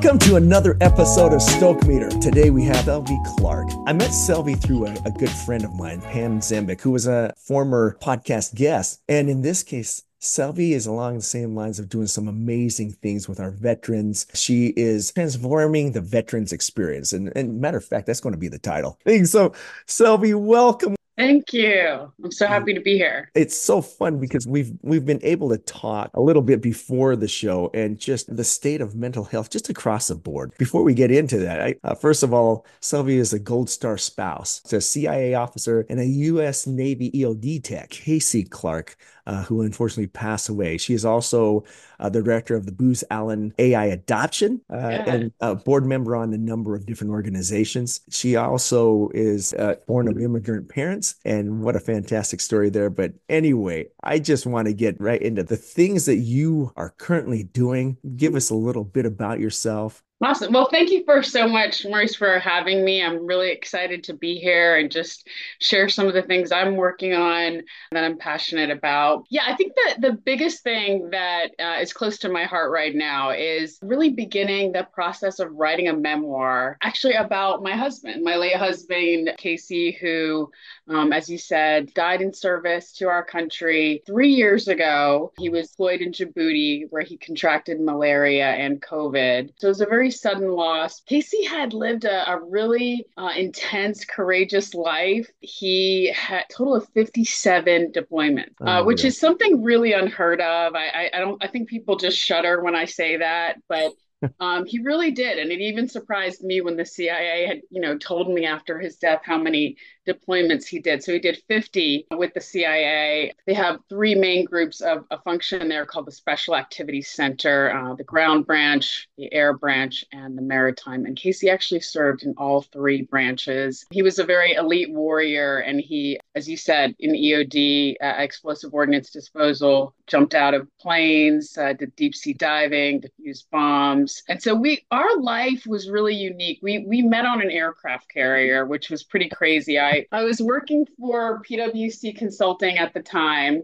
Welcome to another episode of Stoke Meter. Today we have Selvi Clark. I met Selvi through a, a, good friend of mine, Pam Zembik, who was a former podcast guest. And in this case, Selvi is along the same lines of doing some amazing things with our veterans. She is transforming the veterans experience. And, and matter of fact, that's going to be the title. So, Selvi, welcome. Thank you. I'm so happy to be here. It's so fun because we've we've been able to talk a little bit before the show and just the state of mental health just across the board. Before we get into that, I, uh, first of all, Selvi is a Gold Star spouse, it's a CIA officer and a U.S. Navy EOD tech, Casey Clark uh, who unfortunately passed away. She is also uh, the director of the Booz Allen AI Adoption uh, yeah. and a board member on a number of different organizations. She also is uh, born of immigrant parents, and what a fantastic story there. But anyway, I just want to get right into the things that you are currently doing. Give us a little bit about yourself. Awesome. Well, thank you for so much, Maurice, for having me. I'm really excited to be here and just share some of the things I'm working on that I'm passionate about. Yeah, I think that the biggest thing that uh, is close to my heart right now is really beginning the process of writing a memoir, actually about my husband, my late husband, Casey, who, um, as you said, died in service to our country three years ago. He was deployed in Djibouti where he contracted malaria and COVID. So it was a very very sudden loss. Casey had lived a, a really uh, intense, courageous life. He had a total of 57 deployments, uh, oh, which yeah. is something really unheard of. I, I, I don't. I think people just shudder when I say that, but um, he really did, and it even surprised me when the CIA had, you know, told me after his death how many deployments he did. So he did 50 with the CIA. They have three main groups of a function there called the Special Activities Center, uh, the ground branch, the air branch, and the maritime. And Casey actually served in all three branches. He was a very elite warrior, and he, as you said, in EOD, uh, explosive ordnance disposal, jumped out of planes, uh, did deep sea diving, defused bombs. And so we, our life was really unique. We we met on an aircraft carrier, which was pretty crazy. I I was working for PwC Consulting at the time,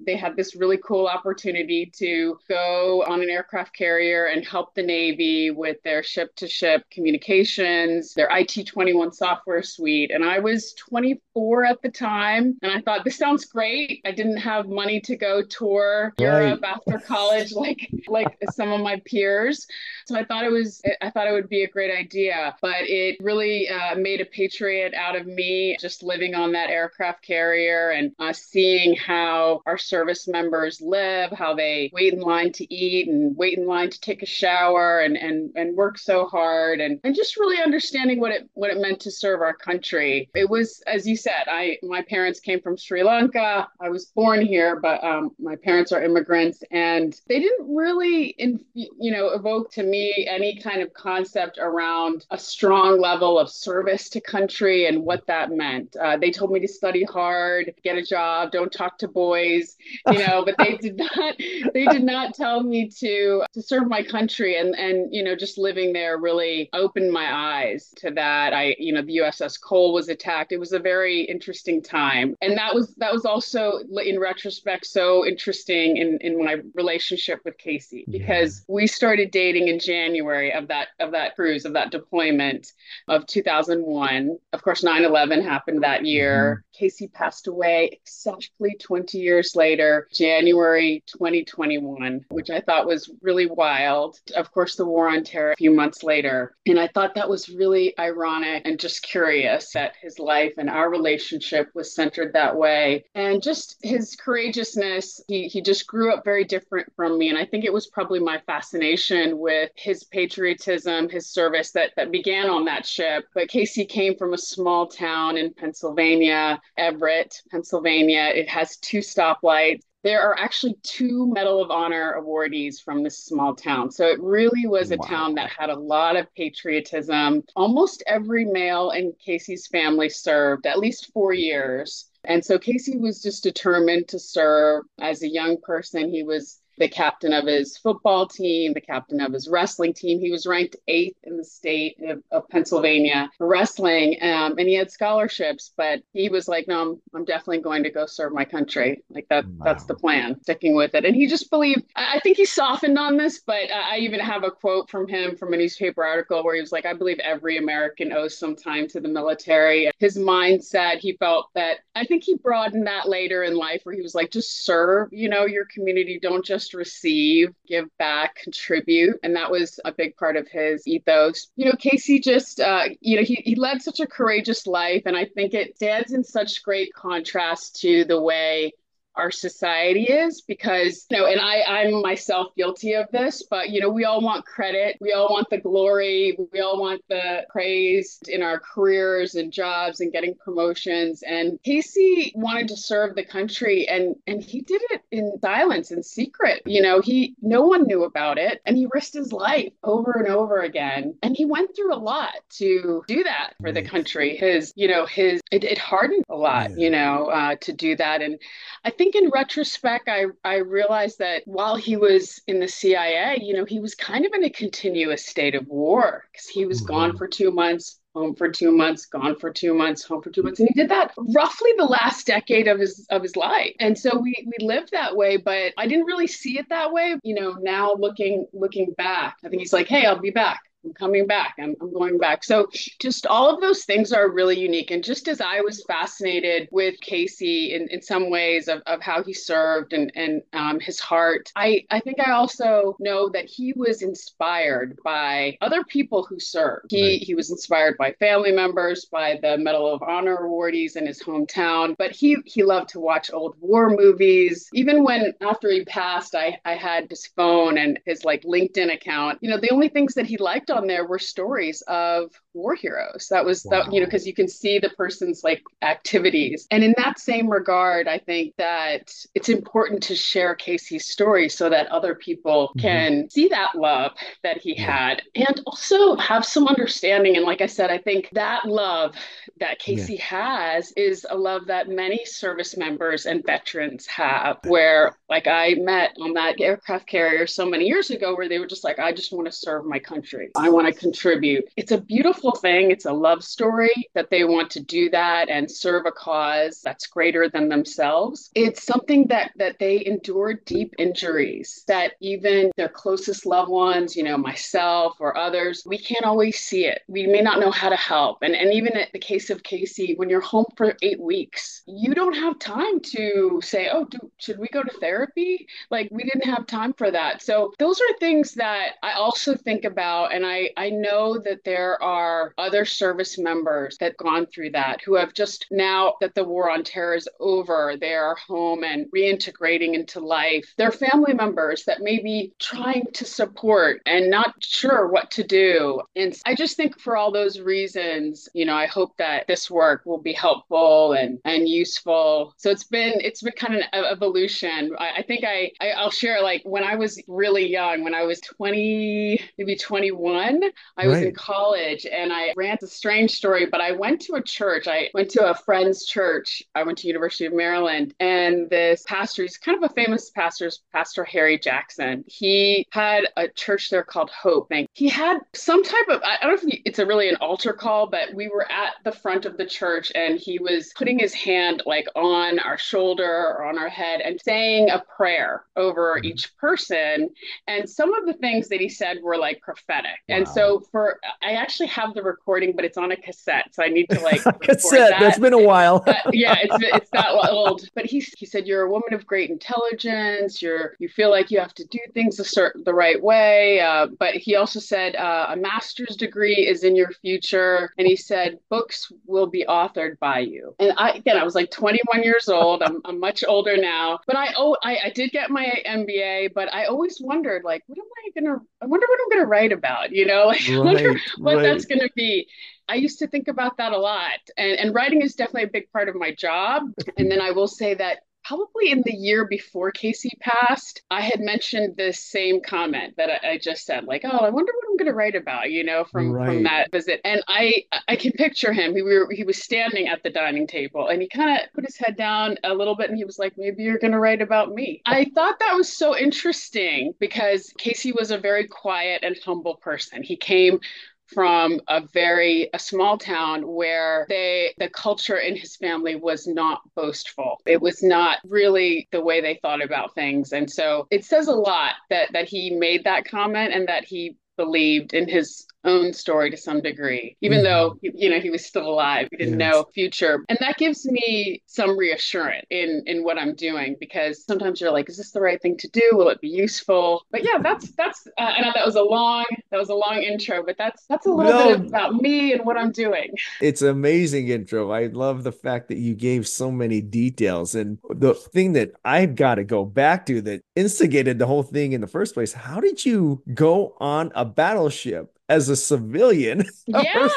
they had this really cool opportunity to go on an aircraft carrier and help the Navy with their ship to ship communications, their IT 21 software suite. And I was 24 at the time. And I thought, this sounds great. I didn't have money to go tour Europe after college like like some of my peers. So I thought it was I thought it would be a great idea. But it really uh, made a patriot out of me just living on that aircraft carrier and uh, seeing how our service members live, how they wait in line to eat and wait in line to take a shower and and and work so hard and and just really understanding what it what it meant to serve our country. It was as you said, I my parents came from Sri Lanka. I was born here, but um, my parents are immigrants and they didn't really in, you know evoke to me any kind of concept around a strong level of service to country and what that meant. Uh, they told me to study hard, get a job, don't talk to boys you know but they did not they did not tell me to to serve my country. And and you know just living there really opened my eyes to that. I you know the uss cole was attacked. It was a very interesting time. And that was that was also in retrospect so interesting in in my relationship with casey because yeah. we started dating in january of that of that cruise of that deployment of 2001 of course 9-11 happened that year. Mm-hmm. Casey passed away exactly 20 years later January 2021, which I thought was really wild. Of course, the war on terror a few months later. And I thought that was really ironic and just curious that his life and our relationship was centered that way. And just his courageousness, he, he just grew up very different from me. And I think it was probably my fascination with his patriotism, his service that, that began on that ship. But Casey came from a small town in Pennsylvania, Everett, Pennsylvania. It has two stoplights there are actually two Medal of Honor awardees from this small town. So it really was a wow. town that had a lot of patriotism. Almost every male in Casey's family served at least four years. And so Casey was just determined to serve as a young person. He was the captain of his football team, the captain of his wrestling team. He was ranked eighth in the state of, of Pennsylvania for wrestling, um, and he had scholarships. But he was like, "No, I'm, I'm definitely going to go serve my country. Like that, wow. that's the plan. Sticking with it." And he just believed. I, I think he softened on this, but I, I even have a quote from him from a newspaper article where he was like, "I believe every American owes some time to the military." His mindset, he felt that. I think he broadened that later in life, where he was like, "Just serve, you know, your community. Don't just receive, give back, contribute." And that was a big part of his ethos. You know, Casey just, uh, you know, he, he led such a courageous life. And I think it stands in such great contrast to the way our society is because you know and i i'm myself guilty of this but you know we all want credit. We all want the glory. We all want the praise in our careers and jobs and getting promotions. And casey wanted to serve the country and and he did it in silence in secret. You know he no one knew about it and he risked his life over and over again. And he went through a lot to do that for the country. His you know his it, it hardened a lot you know uh, to do that. And i think think in retrospect, I, I realized that while he was in the CIA, you know, he was kind of in a continuous state of war because he was mm-hmm. gone for two months, home for two months, gone for two months, home for two months. And he did that roughly the last decade of his of his life. And so we we lived that way, but I didn't really see it that way. You know, now looking looking back, I think he's like, hey, I'll be back. I'm coming back. I'm, I'm going back. So just all of those things are really unique. And just as I was fascinated with Casey in, in some ways of, of how he served and, and um, his heart, I, I think I also know that he was inspired by other people who served. He, right. he was inspired by family members, by the Medal of Honor awardees in his hometown, but he, he loved to watch old war movies. Even when after he passed, I, I had his phone and his like LinkedIn account. You know, the only things that he liked on there were stories of war heroes. That was wow. that, you know, because you can see the person's like activities. And in that same regard, I think that it's important to share Casey's story so that other people mm-hmm. can see that love that he yeah. had and also have some understanding. And like I said, I think that love that Casey yeah. has is a love that many service members and veterans have, where like I met on that aircraft carrier so many years ago where they were just like, I just want to serve my country. I want to contribute. It's a beautiful thing. It's a love story that they want to do that and serve a cause that's greater than themselves. It's something that that they endure deep injuries that even their closest loved ones, you know, myself or others, we can't always see it. We may not know how to help. And and even in the case of Casey, when you're home for eight weeks, you don't have time to say, oh, do, should we go to therapy? Like we didn't have time for that. So those are things that I also think about and I I know that there are other service members that gone through that who have just now that the war on terror is over, they are home and reintegrating into life. They're family members that may be trying to support and not sure what to do. And I just think for all those reasons, you know, I hope that this work will be helpful and and useful. So it's been it's been kind of an evolution. I, I think I, I I'll share like when I was really young, when I was 20, maybe 21, I was in college and I ran a strange story, but I went to a church. I went to a friend's church. I went to University of Maryland and this pastor, he's kind of a famous pastor, Pastor Harry Jackson. He had a church there called Hope. And he had some type of, I don't know if it's a really an altar call, but we were at the front of the church and he was putting his hand like on our shoulder or on our head and saying a prayer over mm-hmm. each person. And some of the things that he said were like prophetic. Wow. And so for I actually have the recording, but it's on a cassette, so I need to like cassette. That. has been a while. yeah, it's it's that old. But he he said you're a woman of great intelligence. You're you feel like you have to do things a certain the right way. Uh, but he also said uh, a master's degree is in your future, and he said books will be authored by you. And I again, I was like 21 years old. I'm, I'm much older now, but I oh I, I did get my MBA, but I always wondered like, what am I gonna? I wonder what I'm gonna write about. You know, like right, wonder what right. that's going to be. I used to think about that a lot. And, and writing is definitely a big part of my job. And then I will say that probably in the year before Casey passed, I had mentioned this same comment that I, I just said, like, oh, I wonder what I'm going to write about, you know, from right. from that visit. And I I can picture him. He, we were, he was standing at the dining table and he kind of put his head down a little bit and he was like, maybe you're going to write about me. I thought that was so interesting because Casey was a very quiet and humble person. He came from a very a small town where they the culture in his family was not boastful. It was not really the way they thought about things. And so it says a lot that that he made that comment and that he believed in his own story to some degree, even mm-hmm. though you know he was still alive. He didn't yes. know future, and that gives me some reassurance in in what I'm doing because sometimes you're like, is this the right thing to do? Will it be useful? But yeah, that's that's. Uh, I know that was a long that was a long intro, but that's that's a little no, bit about me and what I'm doing. It's amazing intro. I love the fact that you gave so many details, and the thing that I've got to go back to that instigated the whole thing in the first place. How did you go on a battleship as a civilian. Yeah.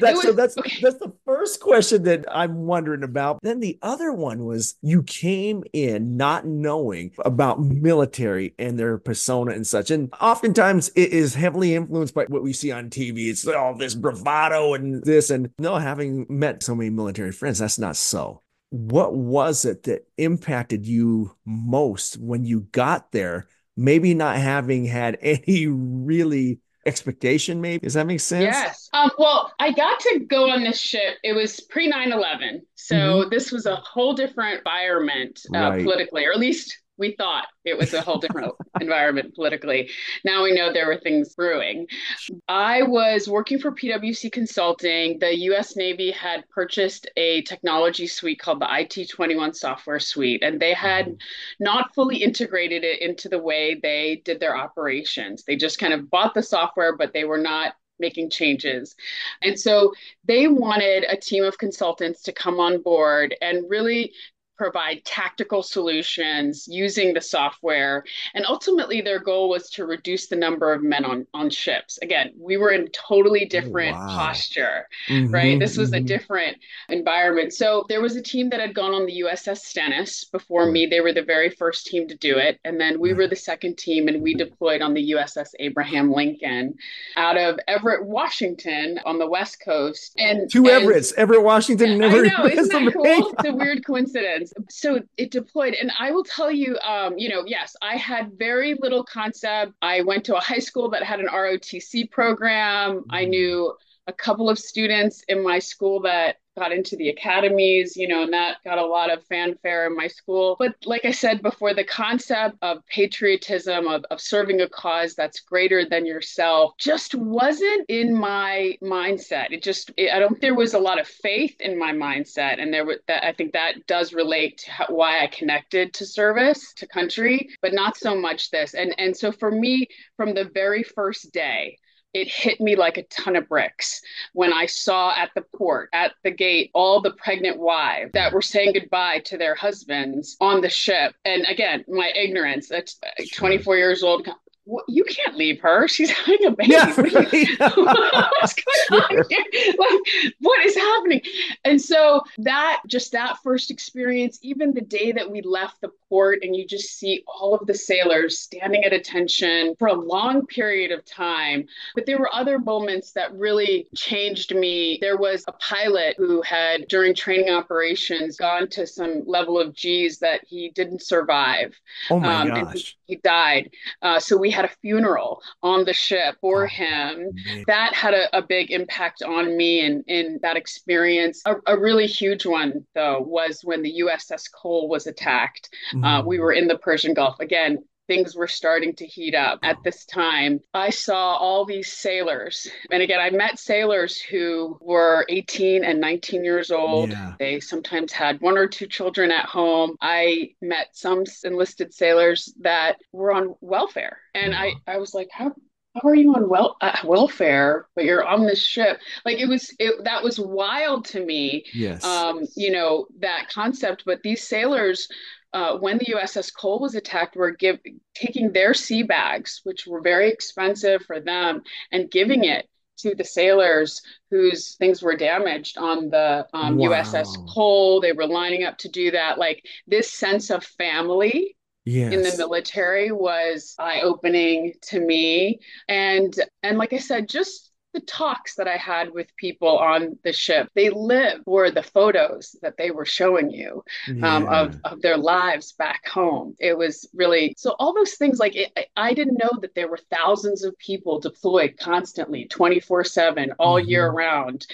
that's, was, so that's okay. that's the first question that I'm wondering about. Then the other one was you came in not knowing about military and their persona and such. And oftentimes it is heavily influenced by what we see on TV. It's all this bravado and this and no, having met so many military friends, that's not so. What was it that impacted you most when you got there? Maybe not having had any really expectation maybe? Does that make sense? Yes. Um, well i got to go on this ship. It was pre 9-11 so mm-hmm. this was a whole different environment uh, right. politically or at least we thought it was a whole different environment politically. Now we know there were things brewing. I was working for PwC Consulting. The US Navy had purchased a technology suite called the IT21 software suite, and they had mm-hmm. not fully integrated it into the way they did their operations. They just kind of bought the software, but they were not making changes. And so they wanted a team of consultants to come on board and really provide tactical solutions using the software. And ultimately, their goal was to reduce the number of men on, on ships. Again, we were in totally oh, different wow. posture, mm-hmm, right? This was mm-hmm. a different environment. So there was a team that had gone on the USS Stennis before me. They were the very first team to do it. And then we were the second team, and we deployed on the USS Abraham Lincoln out of Everett, Washington on the West Coast. And two and, Everetts, Everett, Washington. Never I know, isn't that cool? It's a weird coincidence so it deployed. And i will tell you um, you know yes i had very little concept. I went to a high school that had an rotc program. I mm. knew a couple of students in my school that got into the academies, you know, and that got a lot of fanfare in my school. But like I said before, the concept of patriotism, of, of serving a cause that's greater than yourself, just wasn't in my mindset. It just, it, I don't, there was a lot of faith in my mindset. And there was that, I think that does relate to how, why I connected to service, to country, but not so much this. And, and so for me, from the very first day, it hit me like a ton of bricks when I saw at the port, at the gate, all the pregnant wives that were saying goodbye to their husbands on the ship. And again, my ignorance, that's 24 years old, you can't leave her. She's having a baby. Yeah, What's going on here? Like, what is happening? And so that just that first experience, even the day that we left the port, and you just see all of the sailors standing at attention for a long period of time. But there were other moments that really changed me. There was a pilot who had, during training operations, gone to some level of G's that he didn't survive. Oh my um, gosh. He, he, died. Uh, so we had a funeral on the ship for oh, him. Man. That had a, a, big impact on me and in that experience. A, a, really huge one, though, was when the USS Cole was attacked. Mm-hmm. Uh, we were in the Persian Gulf. Again, things were starting to heat up at this time. I saw all these sailors. And again, I met sailors who were 18 and 19 years old. Yeah. They sometimes had one or two children at home. I met some enlisted sailors that were on welfare. And I, I was like, how how are you on well uh, welfare but you're on this ship like it was it that was wild to me yes um you know that concept but these sailors uh, when the USS Cole was attacked, were give, taking their sea bags, which were very expensive for them, and giving it to the sailors whose things were damaged on the um, Wow. USS Cole. They were lining up to do that. Like this sense of family in the military was eye-opening to me. And and like I said, just the talks that I had with people on the ship, they live for the photos that they were showing you um, of of their lives back home. It was really so all those things. Like it, I, didn't know that there were thousands of people deployed constantly, 24/7, all year Mhm. round,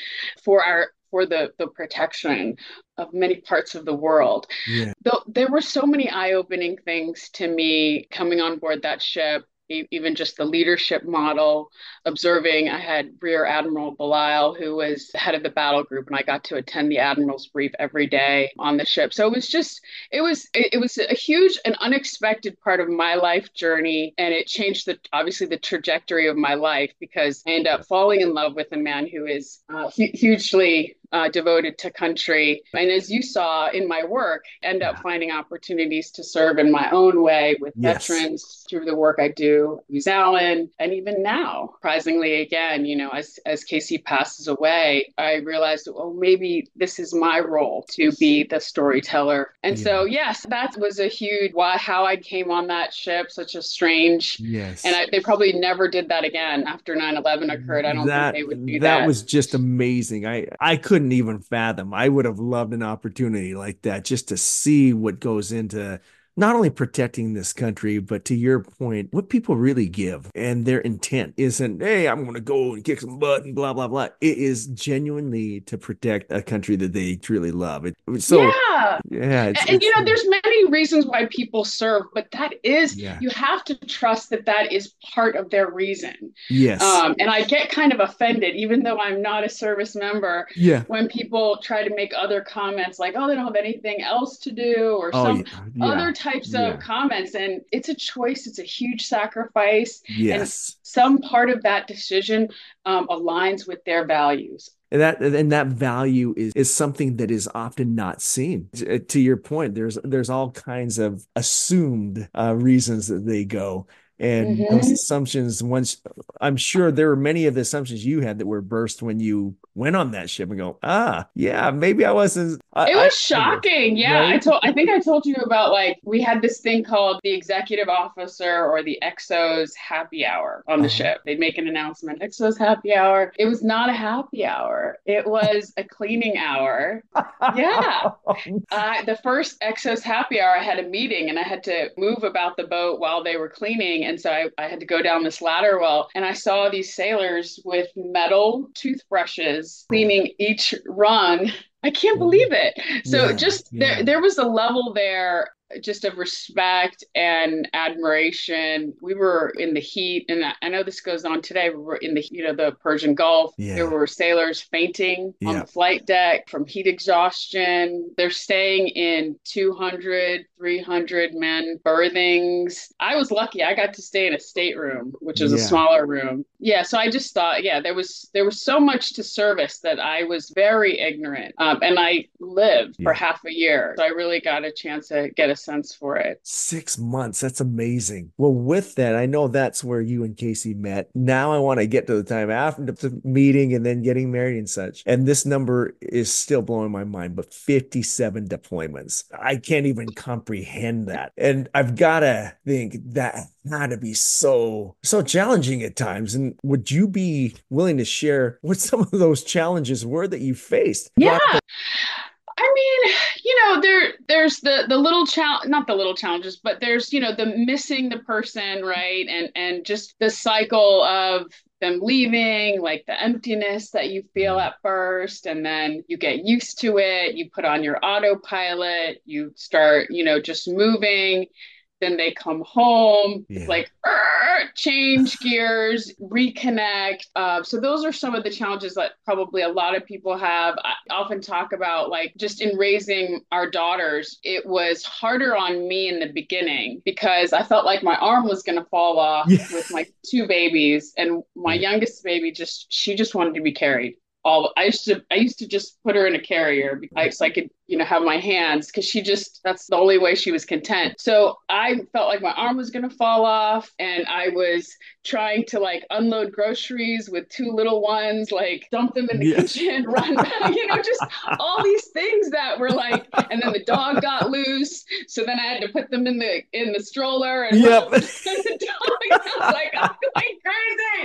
for our for the the protection of many parts of the world. Yeah. Though there were so many eye-opening things to me coming on board that ship. Even just the leadership model, observing. I had Rear Admiral Belisle, who was head of the battle group, and I got to attend the admiral's brief every day on the ship. So it was just, it was, it, was a huge and unexpected part of my life journey, and it changed the obviously the trajectory of my life because I end up falling in love with a man who is uh, hu- hugely uh, devoted to country. And as you saw in my work, end up finding opportunities to serve in my own way with Yes. veterans through the work I do, New Zealand, and even now, surprisingly, again, you know, as as Casey passes away, I realized, well, maybe this is my role to be the storyteller. And so, yes, that was a huge why how I came on that ship, such a strange Yes. and I, they probably never did that again after 9-11 occurred. I don't that, think they would do that that. was just amazing. I I couldn't even fathom. I would have loved an opportunity like that just to see what goes into not only protecting this country, but to your point, what people really give and their intent isn't, hey, I'm going to go and kick some butt and blah blah blah. It is genuinely to protect a country that they truly love. It so yeah. yeah, it's, and, and, you know, there's many reasons why people serve, but that is, Yeah. you have to trust that that is part of their reason. yes, Um, and I get kind of offended, even though I'm not a service member, yeah, when people try to make other comments like, oh, they don't have anything else to do, or oh some yeah, other types yeah. of comments. And it's a choice, it's a huge sacrifice. yes. Some part of that decision um, aligns with their values. And that and that value is is something that is often not seen. To to your point, there's there's all kinds of assumed uh, reasons that they go, and those Mhm. assumptions. Once I'm sure there were many of the assumptions you had that were burst when you went on that ship and go, ah, yeah, maybe I wasn't. I, It I- was shocking. Yeah, I told I think I told you about like we had this thing called the executive officer or the XO's happy hour on the Uh-huh. ship. They'd make an announcement, XO's happy hour. It was not a happy hour. It was a cleaning hour. Yeah. Uh, the first XO's happy hour, I had a meeting and I had to move about the boat while they were cleaning. And so I, I had to go down this ladder well, and I saw these sailors with metal toothbrushes cleaning each rung. I can't believe it. So Yeah, just yeah. there, there was a level there just of respect and admiration. We were in the heat, and I- know this goes on today. We were in the, you know, the Persian Gulf. Yeah. There were sailors fainting on the flight deck from heat exhaustion. They're staying in 200, 300 men berthings. I was lucky. I got to stay in a stateroom, which is a smaller room. Yeah, so I just thought, yeah, there was there was so much to service that I was very ignorant. Um, and I lived for half a year. So I really got a chance to get a sense for it. Six months. That's amazing. Well, with that, I know that's where you and Casey met. Now I want to get to the time after the meeting and then getting married and such. And this number is still blowing my mind, but 57 deployments. I can't even comprehend that. And I've got to think that had to be so, so challenging at times. And would you be willing to share what some of those challenges were that you faced? Yeah. I mean, you know, there there's the the little challenge, not the little challenges, but there's, you know, the missing the person, right? And and just the cycle of them leaving, like the emptiness that you feel Mm. at first, and then you get used to it, you put on your autopilot, you start, you know, just moving. Then they come home, Yeah. it's like change gears, reconnect. Uh, so those are some of the challenges that probably a lot of people have. I often talk about like just in raising our daughters, it was harder on me in the beginning because I felt like my arm was going to fall off Yeah. with my two babies, and my youngest baby just she just wanted to be carried. All I used to I used to just put her in a carrier so I could you know, have my hands because she just, that's the only way she was content. So I felt like my arm was going to fall off and I was trying to like unload groceries with two little ones, like dump them in the yes. kitchen, run back, you know, just all these things that were like, and then the dog got loose. So then I had to put them in the, in the stroller and yep. the dog, like, I'm going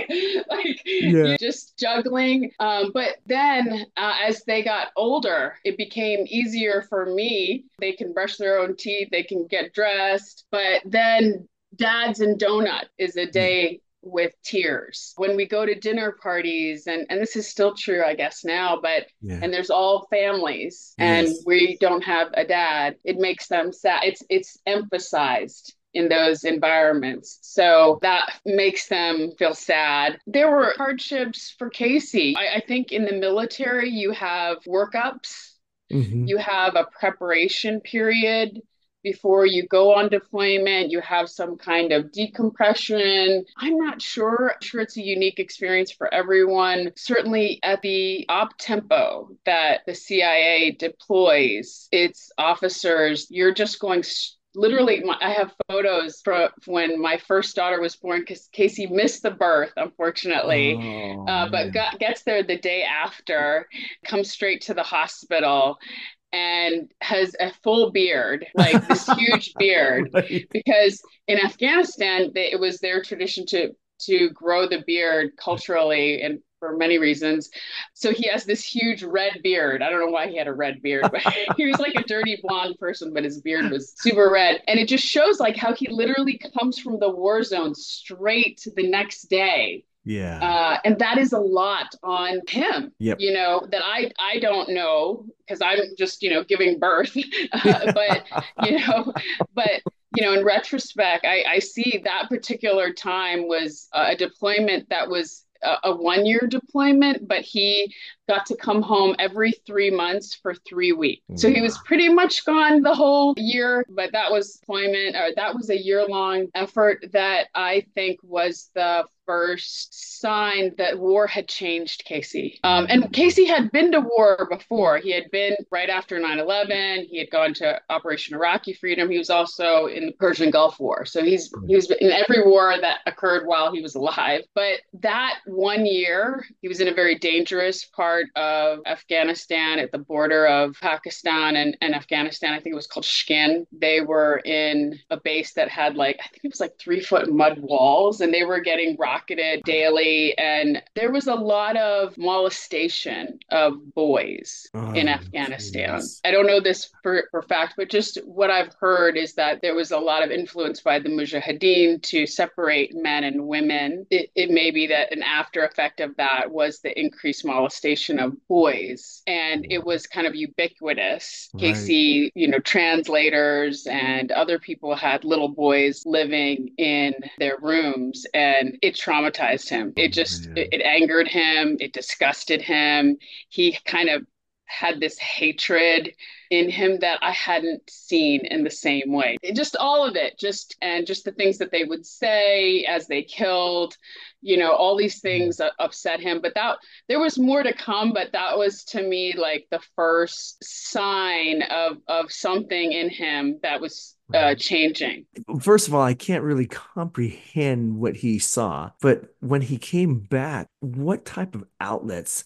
crazy, like yeah. just juggling. Um, but then uh, as they got older, it became easier for me. They can brush their own teeth, they can get dressed. But then dads and donut is a hmm. day with tears when we go to dinner parties and and this is still true i guess now but yeah. and there's all families and we don't have a dad it makes them sad it's it's emphasized in those environments. So that makes them feel sad. There were hardships for Casey. I, I think in the military, you have workups, mm-hmm. you have a preparation period before you go on deployment. You have some kind of decompression. I'm not sure I'm sure it's a unique experience for everyone certainly at the op tempo that the cia deploys its officers. You're just going literally my, i have photos from when my first daughter was born because casey missed the birth unfortunately. Oh, uh, but got, gets there the day after comes straight to the hospital and has a full beard like this huge beard. Right. because in afghanistan they, it was their tradition to to grow the beard culturally and for many reasons. So he has this huge red beard. I don't know why he had a red beard, but he was like a dirty blonde person, but his beard was super red. And it just shows like how he literally comes from the war zone straight to the next day. Yeah. Uh, and that is a lot on him, yep. you know, that I, I don't know because I'm just, you know, giving birth, uh, but, you know, but, you know, in retrospect, I, I see that particular time was a deployment that was a, a one year deployment, but he got to come home every three months for three weeks. So he was pretty much gone the whole year, but that was deployment or that was a year long effort that I think was the first sign that war had changed Casey. Um, and Casey had been to war before. He had been right after 9 11. He had gone to Operation Iraqi Freedom. He was also in the Persian Gulf War. So he's he was in every war that occurred while he was alive. But that one year, he was in a very dangerous part of Afghanistan at the border of Pakistan and, and Afghanistan. I think it was called Shkin. They were in a base that had like, I think it was like three foot mud walls, and they were getting rocked rocketed daily. And there was a lot of molestation of boys oh, in Afghanistan. Geez. I don't know this for, for fact, but just what I've heard is that there was a lot of influence by the Mujahideen to separate men and women. It, it may be that an after effect of that was the increased molestation of boys. And it was kind of ubiquitous. Right. Casey, you know, translators and other people had little boys living in their rooms. And it traumatized him. It oh, just it, it angered him. It disgusted him. He kind of had this hatred in him that I hadn't seen in the same way. It, just all of it, just and just the things that they would say as they killed, you know, all these things upset him. But that there was more to come. But that was to me like the first sign of of something in him that was uh, changing. First of all, I can't really comprehend what he saw, but when he came back, what type of outlets?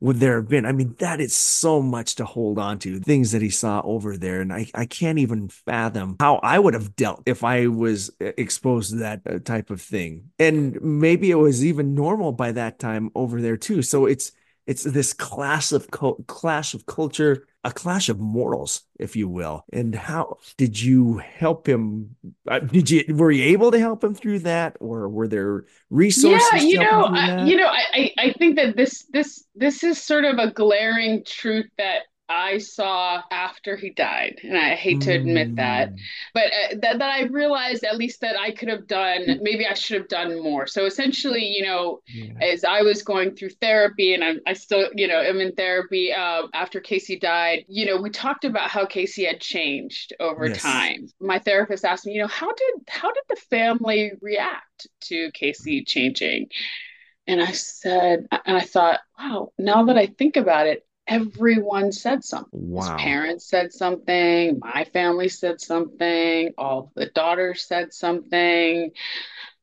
Would there have been? I mean, that is so much to hold on to, things that he saw over there. And I, I can't even fathom how I would have dealt if I was uh, exposed to that uh, type of thing. And maybe it was even normal by that time over there too. So it's, it's this clash of clash of culture, a clash of morals, if you will. And how did you help him? Uh, did you were you able to help him through that, or were there resources? Yeah, you know, I, you know, I I think that this this this is sort of a glaring truth that I saw after he died, and I hate to admit that, mm. but uh, that, that I realized at least that I could have done, maybe I should have done more. So essentially, you know, yeah. as I was going through therapy, and I'm, I still, you know, am in therapy uh, after Casey died, you know, we talked about how Casey had changed over yes. time. My therapist asked me, you know, how did how did the family react to Casey changing? And I said, and I thought, wow, now that I think about it, everyone said something. Wow. His parents said something, my family said something, all the daughters said something.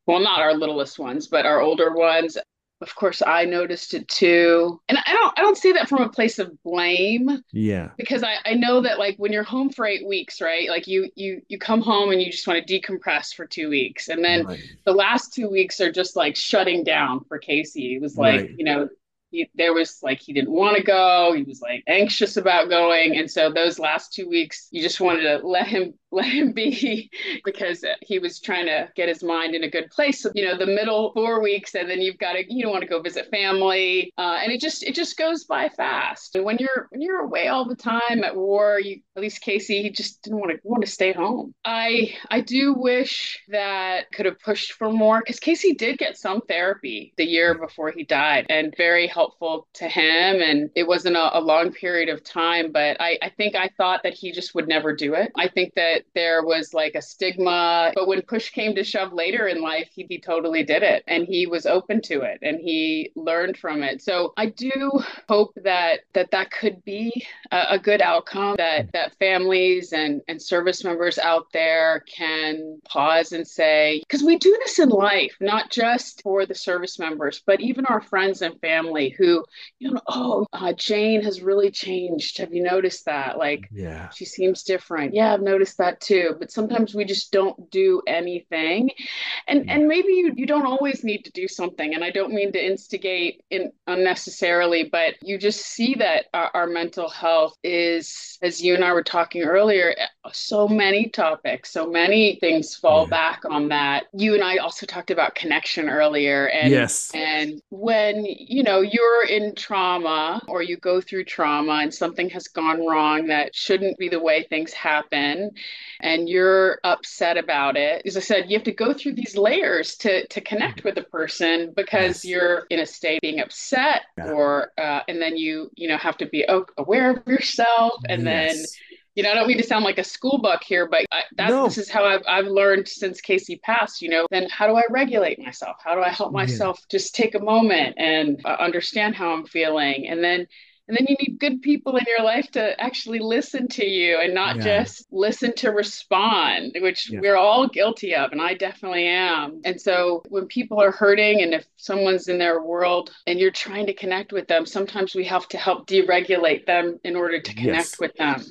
Well, not our littlest ones, but our older ones of course I noticed it too. And I don't I don't say that from a place of blame. Yeah. Because I, I know that like when you're home for eight weeks, right? Like you you you come home and you just want to decompress for two weeks. And then right. the last two weeks are just like shutting down for Casey. It was like, right. you know, he, there was like he didn't want to go he was like anxious about going and so those last two weeks you just wanted to let him let him be because he was trying to get his mind in a good place. So, you know, the middle four weeks, and then you've got to, you don't want to go visit family. Uh, and it just, it just goes by fast. And when you're, when you're away all the time at war, you, at least Casey, he just didn't want to want to stay home. I, I do wish that could have pushed for more because Casey did get some therapy the year before he died and very helpful to him. And it wasn't a, a long period of time, but I, I think I thought that he just would never do it. I think that there was like a stigma. But when push came to shove later in life, he, he totally did it and he was open to it and he learned from it. So I do hope that that, that could be a, a good outcome that that families and, and service members out there can pause and say, because we do this in life, not just for the service members, but even our friends and family who, you know, oh, uh, Jane has really changed. Have you noticed that? Like, yeah, she seems different. Yeah, I've noticed that too but sometimes we just don't do anything and yeah. and maybe you, you don't always need to do something and i don't mean to instigate in unnecessarily but you just see that our, our mental health is as you and i were talking earlier so many topics so many things fall yeah. back on that you and i also talked about connection earlier and yes and when you know you're in trauma or you go through trauma and something has gone wrong that shouldn't be the way things happen and you're upset about it as i said you have to go through these layers to to connect with a person because yes. you're in a state being upset yeah. or uh, and then you you know have to be aware of yourself and yes. then you know, I don't mean to sound like a school buck here, but I, that's no. this is how I've I've learned since Casey passed. You know, then how do I regulate myself? How do I help myself yeah. just take a moment and uh, understand how I'm feeling? And then and then you need good people in your life to actually listen to you and not yeah. just listen to respond, which yeah. we're all guilty of. And I definitely am. And so when people are hurting and if someone's in their world and you're trying to connect with them, sometimes we have to help deregulate them in order to connect yes. with them.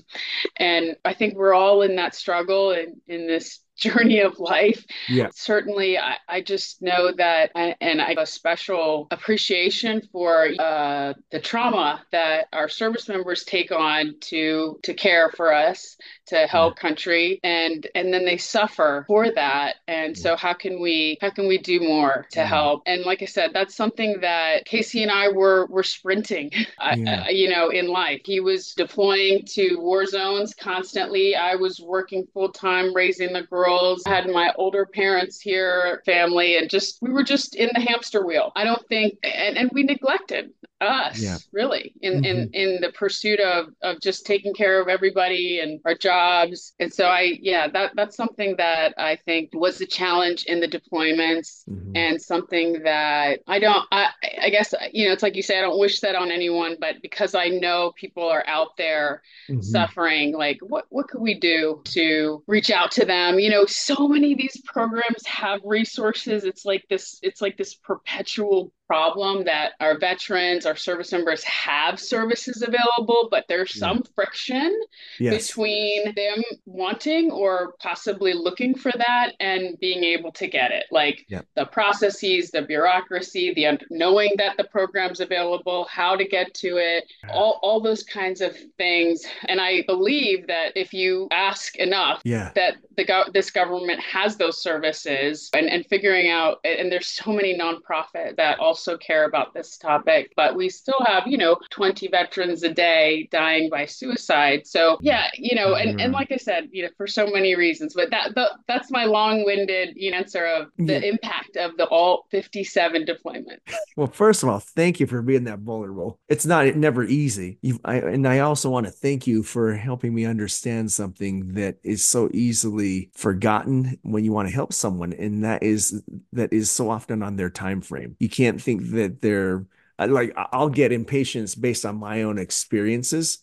And I think we're all in that struggle in, in this journey of life. Yeah. Certainly, I, I just know that, I, and I have a special appreciation for uh, the trauma that our service members take on to to care for us, to help country, and and then they suffer for that. And so, how can we how can we do more to help? And like I said, that's something that Casey and I were were sprinting, yeah. uh, you know, in life. He was deploying to war zones constantly. I was working full time raising the girls girls. Had my older parents here, family, and just we were just in the hamster wheel. I don't think, and, and we neglected us yeah. really in, mm-hmm. in in the pursuit of of just taking care of everybody and our jobs and so i yeah that that's something that i think was a challenge in the deployments mm-hmm. and something that i don't i i guess you know it's like you say i don't wish that on anyone but because i know people are out there mm-hmm. suffering like what what could we do to reach out to them you know so many of these programs have resources it's like this it's like this perpetual problem that our veterans, our service members have services available, but there's some yeah. friction yes. between them wanting or possibly looking for that and being able to get it. Like yeah. the processes, the bureaucracy, the knowing that the program's available, how to get to it, yeah. all, all those kinds of things. And I believe that if you ask enough, yeah. that the go- this government has those services and, and figuring out, and there's so many nonprofit that also also care about this topic, but we still have, you know, 20 veterans a day dying by suicide. So yeah, you know, and, and mm-hmm. like I said, you know, for so many reasons, but that the, that's my long-winded you know, answer of the yeah. impact of the all 57 deployment. Well, first of all, thank you for being that vulnerable. It's not it never easy. You, I, and I also want to thank you for helping me understand something that is so easily forgotten when you want to help someone, and that is that is so often on their time frame. You can't think that they're like I'll get impatience based on my own experiences.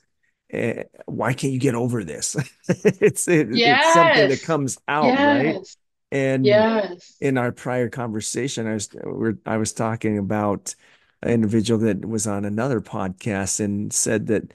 Uh, why can't you get over this? it's it, yes. it's something that comes out, yes. right? And yes. in our prior conversation, I was we're, I was talking about an individual that was on another podcast and said that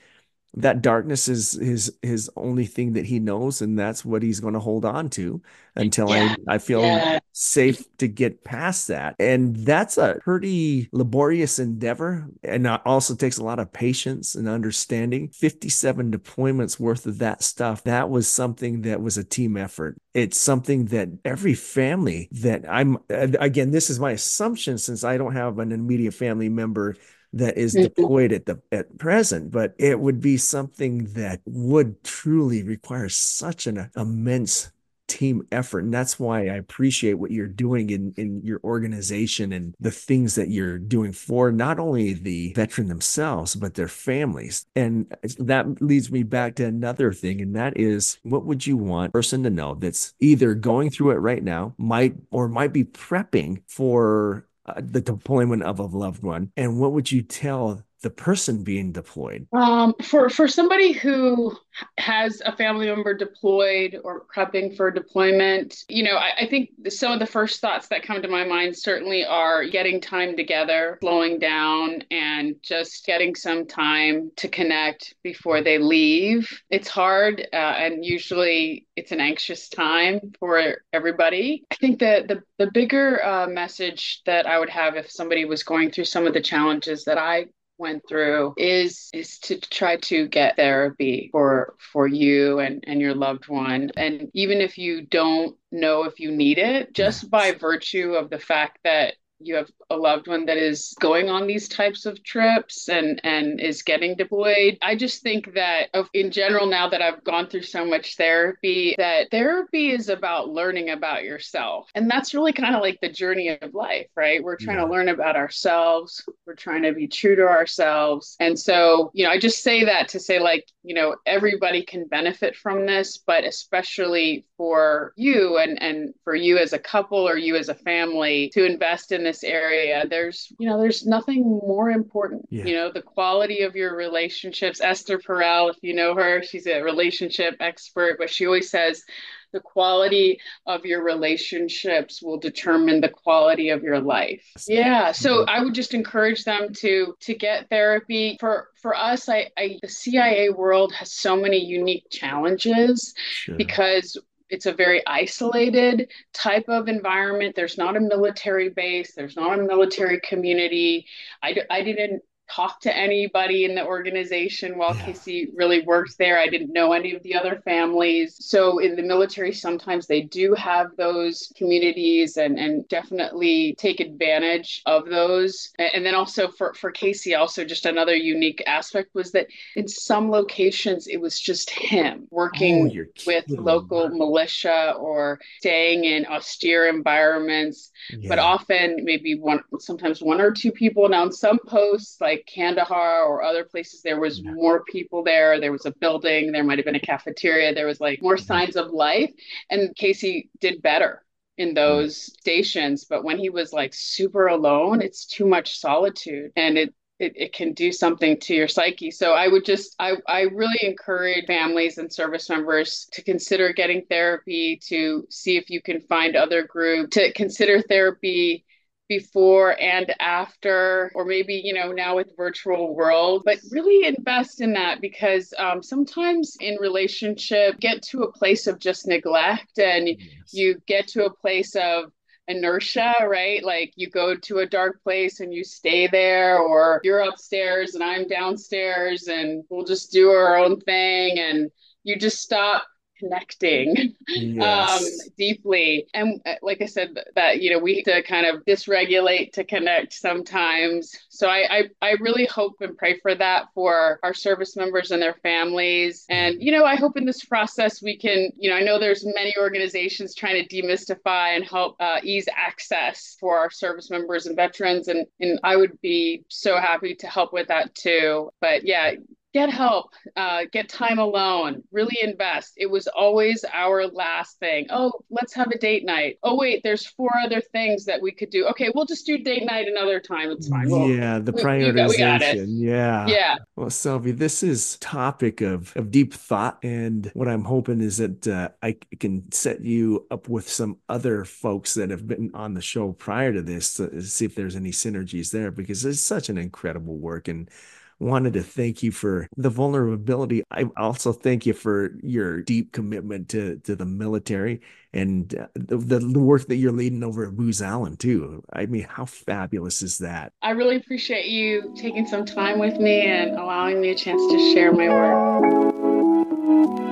that darkness is his his only thing that he knows and that's what he's going to hold on to until yeah. I, I feel yeah. safe to get past that and that's a pretty laborious endeavor and also takes a lot of patience and understanding 57 deployments worth of that stuff that was something that was a team effort it's something that every family that i'm again this is my assumption since i don't have an immediate family member that is mm-hmm. deployed at the at present but it would be something that would truly require such an immense team effort and that's why i appreciate what you're doing in in your organization and the things that you're doing for not only the veteran themselves but their families and that leads me back to another thing and that is what would you want person to know that's either going through it right now might or might be prepping for uh, the deployment of a loved one and what would you tell the person being deployed? Um, for for somebody who has a family member deployed or prepping for deployment, you know, I, I, think some of the first thoughts that come to my mind certainly are getting time together, slowing down, and just getting some time to connect before they leave. It's hard, uh, and usually it's an anxious time for everybody. I think that the the bigger uh, message that I would have if somebody was going through some of the challenges that I went through is is to try to get therapy for for you and and your loved one. And even if you don't know if you need it just by virtue of the fact that you have a loved one that is going on these types of trips and and is getting deployed. I just think that in general now that i've gone through so much therapy that therapy is about learning about yourself. And that's really kind of like the journey of life right? We're trying yeah. to learn about ourselves. We're trying to be true to ourselves. And so you know i just say that to say like you know everybody can benefit from this but especially for you and and for you as a couple or you as a family to invest in this area there's you know there's nothing more important yeah. you know the quality of your relationships esther perel if you know her she's a relationship expert but she always says the quality of your relationships will determine the quality of your life yeah so i would just encourage them to to get therapy for for us i, I the cia world has so many unique challenges sure. because it's a very isolated type of environment. There's not a military base. There's not a military community. I, I didn't talk to anybody in the organization while yeah. Casey really worked there. I didn't know any of the other families. So in the military, sometimes they do have those communities and, and definitely take advantage of those. And then also for, for Casey, also just another unique aspect was that in some locations, it was just him working oh, with local militia or staying in austere environments, yeah. but often maybe one, sometimes one or two people. Now, in some posts, like like Kandahar or other places, there was yeah. more people there. There was a building, there might have been a cafeteria, there was like more signs of life. And Casey did better in those stations. But when he was like super alone, it's too much solitude and it it, it can do something to your psyche. So I would just, I, I really encourage families and service members to consider getting therapy, to see if you can find other group, to consider therapy before and after, or maybe, you know, now with virtual world, but really invest in that because um, sometimes in relationship, get to a place of just neglect and yes. you get to a place of inertia, right? Like you go to a dark place and you stay there, or you're upstairs and I'm downstairs and we'll just do our own thing. And you just stop connecting yes. um, deeply. And uh, like I said, that, you know, we have to kind of dysregulate to connect sometimes. So I, I, I really hope and pray for that for our service members and their families. And, mm-hmm. you know, I hope in this process we can, you know, I know there's many organizations trying to demystify and help uh, ease access for our service members and veterans. And, and I would be so happy to help with that too. But yeah, get help, uh, get time alone, really invest. It was always our last thing. Oh, let's have a date night. Oh, wait, there's four other things that we could do. Okay, we'll just do date night another time. It's fine. Well, yeah, the prioritization. We, got, we yeah. Yeah. Well, Selvi, this is topic of, of deep thought. And what I'm hoping is that uh, I can set you up with some other folks that have been on the show prior to this to see if there's any synergies there because it's such an incredible work. And wanted to thank you for the vulnerability. I also thank you for your deep commitment to, to the military and uh, the, the work that you're leading over at Booz Allen too. I mean, how fabulous is that? I really appreciate you taking some time with me and allowing me a chance to share my work.